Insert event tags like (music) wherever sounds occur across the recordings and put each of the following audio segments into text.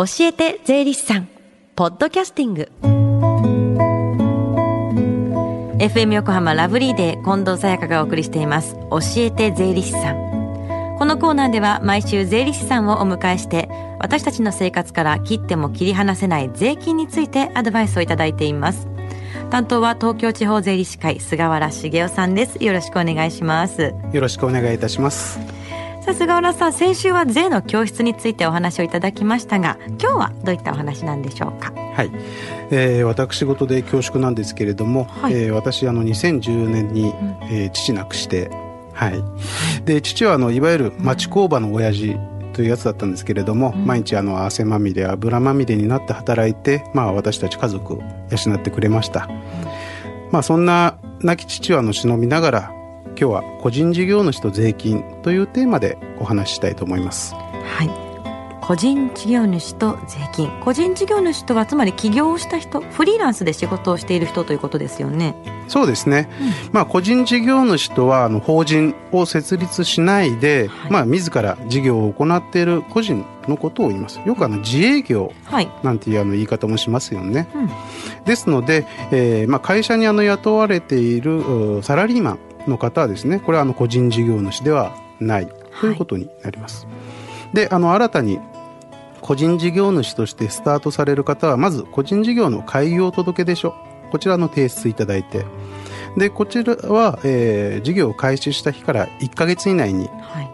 教えて税理士さん。ポッドキャスティング。FM 横浜ラブリーで近藤沙耶香がお送りしています。教えて税理士さん。このコーナーでは毎週税理士さんをお迎えして私たちの生活から切っても切り離せない税金についてアドバイスをいただいています。担当は東京地方税理士会菅原茂雄さんです。よろしくお願いします。よろしくお願いいたします。さあ菅原さん先週は税の教室についてお話をいただきましたが今日はどういったお話なんでしょうか？はい、えー、私事で恐縮なんですけれども、はい、えー、私あの2010年に、えー、父亡くしてはい、で父はあのいわゆる町工場の親父というやつだったんですけれども、うん、毎日あの汗まみれ油まみれになって働いて、まあ、私たち家族を養ってくれました、うん、まあ、そんな亡き父はの忍びながら今日は個人事業主と税金というテーマでお話ししたいと思います。はい。個人事業主と税金。個人事業主とはつまり起業をした人フリーランスで仕事をしている人ということですよね。そうですね、うん、まあ個人事業主とはあの法人を設立しないで、はい、まあ自ら事業を行っている個人のことを言います。よくあの自営業なんていうあの言い方もしますよね、はいうん、ですので、えー、まあ会社にあの雇われているサラリーマンの方はですねこれはあの個人事業主ではないということになります、はい、であの新たに個人事業主としてスタートされる方はまず個人事業の開業届出書こちらの提出いただいて。でこちらは、えー、事業を開始した日から1か月以内に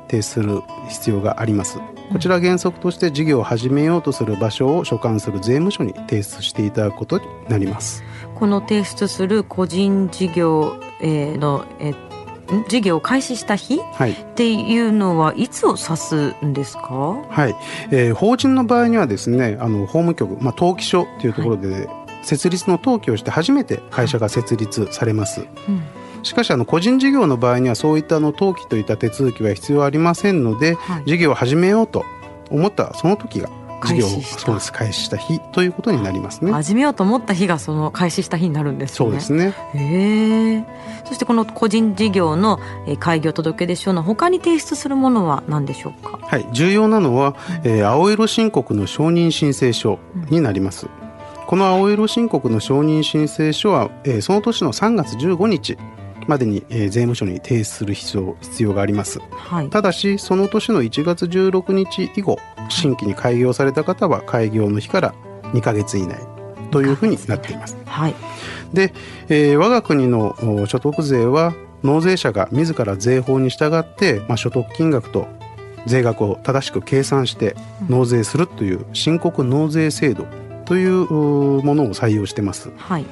提出する必要があります、はい、こちら原則として事業を始めようとする場所を所管する税務署に提出していただくことになります。この提出する個人事業の、えー、事業を開始した日、はい、っていうのはいつを指すんですか、はい。えー、法人の場合にはですねあの法務局、まあ、登記所というところで、はい、設立の登記をして初めて会社が設立されます。うんしかしあの個人事業の場合にはそういったの登記といった手続きは必要ありませんので、はい、事業を始めようと思ったその時が事業をそうです。開始した日ということになりますね。始めようと思った日がその開始した日になるんですね。そうですね。へえそしてこの個人事業の開業届出書の他に提出するものは何でしょうか？はい。重要なのは、えー、青色申告の承認申請書になります、うん、この青色申告の承認申請書は、えー、その年の3月15日までに、えー、税務署に提出する必要必要があります、はい、ただしその年の1月16日以後新規に開業された方は開業の日から2か月以内というふうになっています。はい、で、えー、我が国の所得税は納税者が自ら税法に従って、まあ、所得金額と税額を正しく計算して納税するという申告納税制度というものを採用してます。はい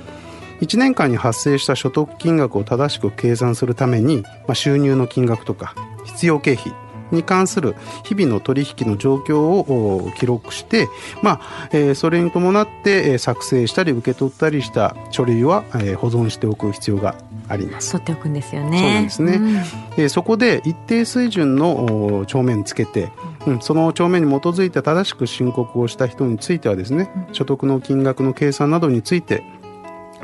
1年間に発生した所得金額を正しく計算するために、まあ、収入の金額とか必要経費に関する日々の取引の状況を記録して、まあえー、それに伴って作成したり受け取ったりした書類は、えー、保存しておく必要があります。取っておくんですよね。そうなんですね。うん、えー、そこで一定水準の帳面つけて、うん、その帳面に基づいて正しく申告をした人についてはですね、うん、所得の金額の計算などについて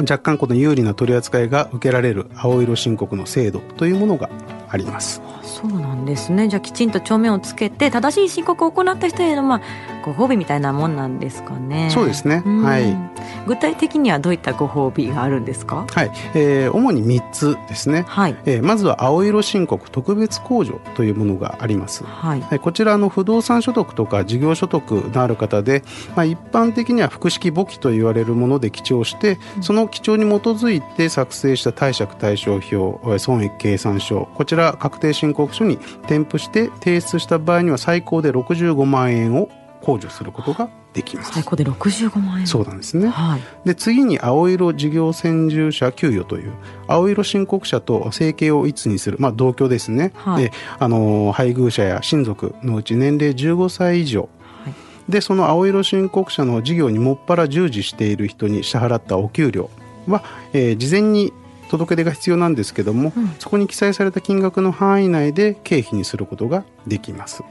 若干この有利な取り扱いが受けられる青色申告の制度というものがあります。そうなんですねじゃあきちんと帳面をつけて正しい申告を行った人への、まあ、ご褒美みたいなもんなんですかね。そうですね、はい。具体的にはどういったご褒美があるんですか？はい、えー、主に3つですね、はい。えー、まずは青色申告特別控除というものがあります、はい、こちらの不動産所得とか事業所得のある方で、まあ、一般的には複式簿記と言われるもので記帳して、その記帳に基づいて作成した貸借対照表損益計算書こちら確定申告書に添付して提出した場合には最高で65万円を控除することができます。最高で65万円。そうなんですね。はい、で次に青色事業専従者給与という青色申告者と生計を一にするまあ同居ですね。はい、であの配偶者や親族のうち年齢15歳以上。でその青色申告者の事業にもっぱら従事している人に支払ったお給料は、えー、事前に届け出が必要なんですけども、うん、そこに記載された金額の範囲内で経費にすることができます。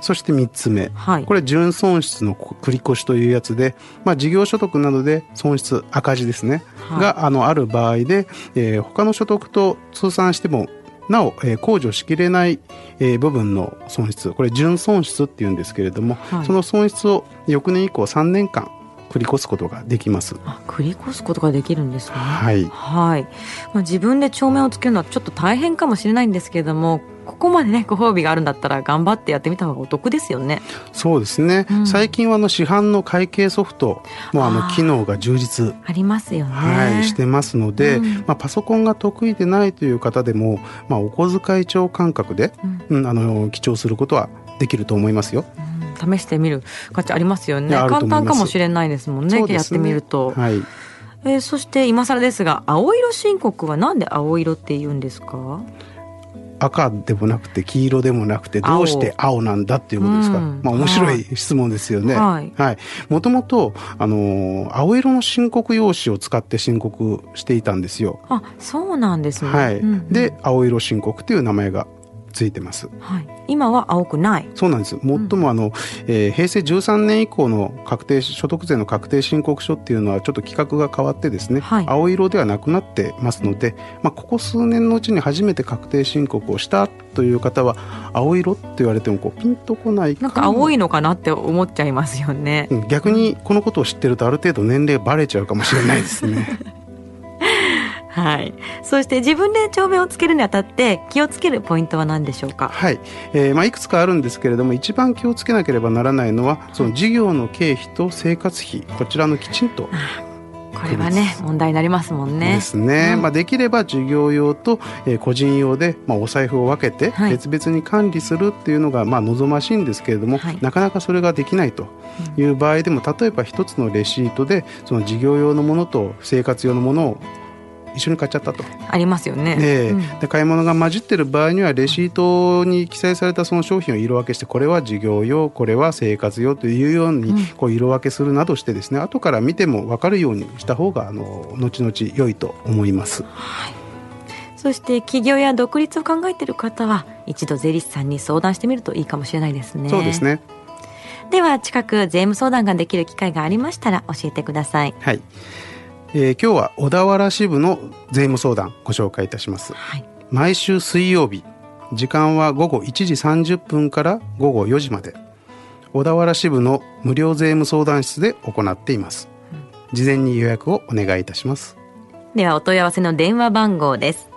そして3つ目、はい、これ純損失の繰越というやつで、まあ、事業所得などで損失赤字ですね、はい、があのある場合で、えー、他の所得と通算してもなお、えー控除しきれない、えー部分の損失。これ純損失っていうんですけれども、はい。その損失を翌年以降3年間繰り越すことができます。あ繰り越すことができるんですね。はい。はい、まあ、自分で帳面をつけるのはちょっと大変かもしれないんですけれどもここまでねご褒美があるんだったら頑張ってやってみた方がお得ですよね。そうですね、うん。最近はあの市販の会計ソフトもあの機能が充実ありますよね。はい、してますので、うん。まあ、パソコンが得意でないという方でも、まあ、お小遣い帳感覚で、うん。うん、あの記帳することはできると思いますよ。うん試してみる価値ありますよね。簡単かもしれないですもんね。そうですやってみると、はい、えーそして今更ですが青色申告はなんで青色って言うんですか？赤でもなくて黄色でもなくてどうして青。なんだっていうことですか、うん。まあ面白い質問ですよね。はい。はい、もともとあのー青色の申告用紙を使って申告していたんですよ。あそうなんですね、はい、うんうん。で青色申告という名前がついてます。はい、今は青くない。そうなんです。最もあの、えー平成13年以降の確定所得税の確定申告書っていうのはちょっと規格が変わってですね、はい。青色ではなくなってますので、まあここ数年のうちに初めて確定申告をしたという方は青色って言われてもこうピンとこないなんか青いいのかなって思っちゃいますよね。逆にこのことを知ってるとある程度年齢バレちゃうかもしれないですね。(laughs) はい。そして自分で帳面をつけるにあたって気をつけるポイントは何でしょうか？はい、えーまあいくつかあるんですけれども一番気をつけなければならないのはその事業の経費と生活費。こちらのきちんとこれはね問題になりますもんね。ですね、うん。まあ、できれば事業用と、えー個人用で、まあ、お財布を分けてはい。別々に管理するっていうのが、まあ、望ましいんですけれども、はい。なかなかそれができないという場合でも例えば一つのレシートでその事業用のものと生活用のものを一緒に買っちゃったと。ありますよね。ええうん。で買い物が混じってる場合にはレシートに記載されたその商品を色分けしてこれは事業用これは生活用というよううん。にこう色分けするなどしてですね後から見ても分かるようにした方があの後々良いと思います。そして起業や独立を考えている方は一度税理士さんに相談してみるといいかもしれないですね。そうですね。では近く税務相談ができる機会がありましたら教えてください。はい、えー今日は小田原支部の税務相談ご紹介いたします。はい。毎週水曜日時間は午後1時30分から午後4時まで小田原支部の無料税務相談室で行っています。事前に予約をお願いいたします。ではお問い合わせの電話番号です。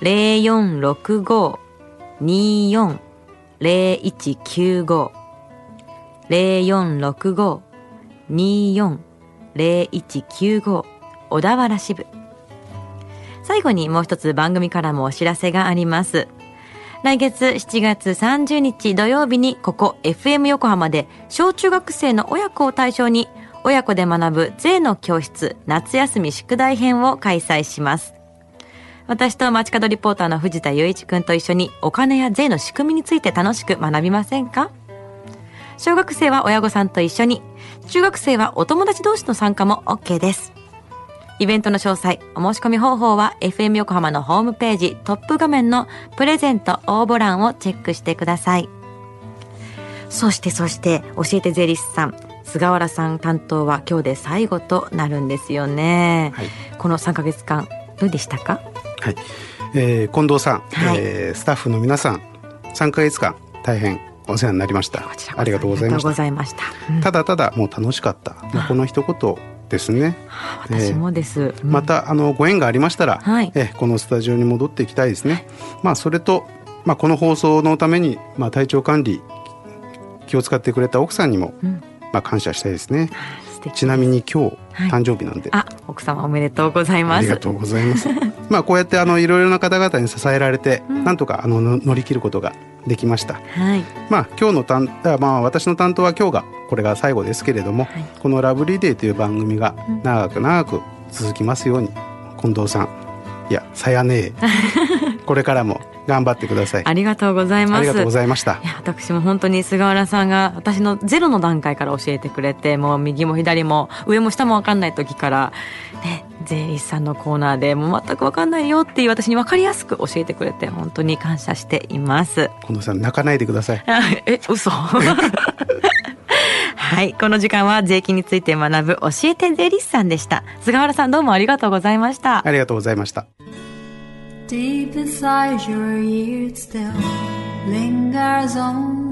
0465-24-0195 0195小田原支部。最後にもう一つ番組からもお知らせがあります。来月7月30日土曜日にここ FM 横浜で小中学生の親子を対象に親子で学ぶ税の教室夏休み宿題編を開催します。私と街角リポーターの藤田雄一くんと一緒にお金や税の仕組みについて楽しく学びませんか？小学生は親御さんと一緒に中学生はお友達同士の参加も OK です。イベントの詳細、お申し込み方法は FM 横浜のホームページトップ画面のプレゼント応募欄をチェックしてください。そしてそして教えて税理士さん、菅原さん担当は今日で最後となるんですよね。はい。この3ヶ月間どうでしたか？はい、えー近藤さん、はい。えースタッフの皆さん3ヶ月間大変お世話になりましたありがとうございましたた。だただもう楽しかった、まあ、この一言ですね私もです。うんまたあのご縁がありましたら、はいえこのスタジオに戻っていきたいですね。まあそれと、まあ、この放送のために、まあ、体調管理気を使ってくれた奥さんにも、うんまあ、感謝したいですね。ちなみに今日、はい誕生日なんで。あ、奥様おめでとうございます。ありがとうございます。(laughs) まあこうやってあのいろいろな方々に支えられて、うんなんとかあのの乗り切ることができました。はい。まあ今日の担あまあ私の担当は今日がこれが最後ですけれども、はいこのラブリーデーという番組がうん長く長く続きますように、近藤さんいやさやねえ (laughs) これからも頑張ってください。ありがとうございます。ありがとうございました私も本当に菅原さんが私のゼロの段階から教えてくれてもう右も左も上も下も分かんない時から、ね、税理士さんのコーナーでもう全く分かんないよっていう私に分かりやすく教えてくれて本当に感謝しています。近藤さん泣かないでください。あえ嘘？(laughs) はいこの時間は税金について学ぶ教えて税理士さんでした菅原さんどうもありがとうございましたありがとうございました。Deep inside your ear still lingers on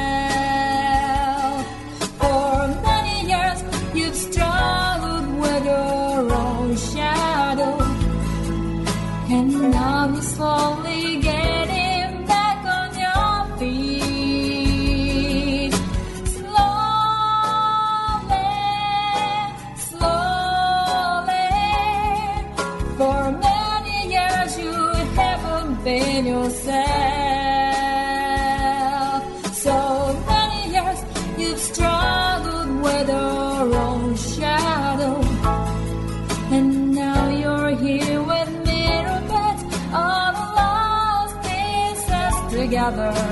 Been yourself. So many years you've struggled with your own shadow. And now you're here with me put all the lost pieces together.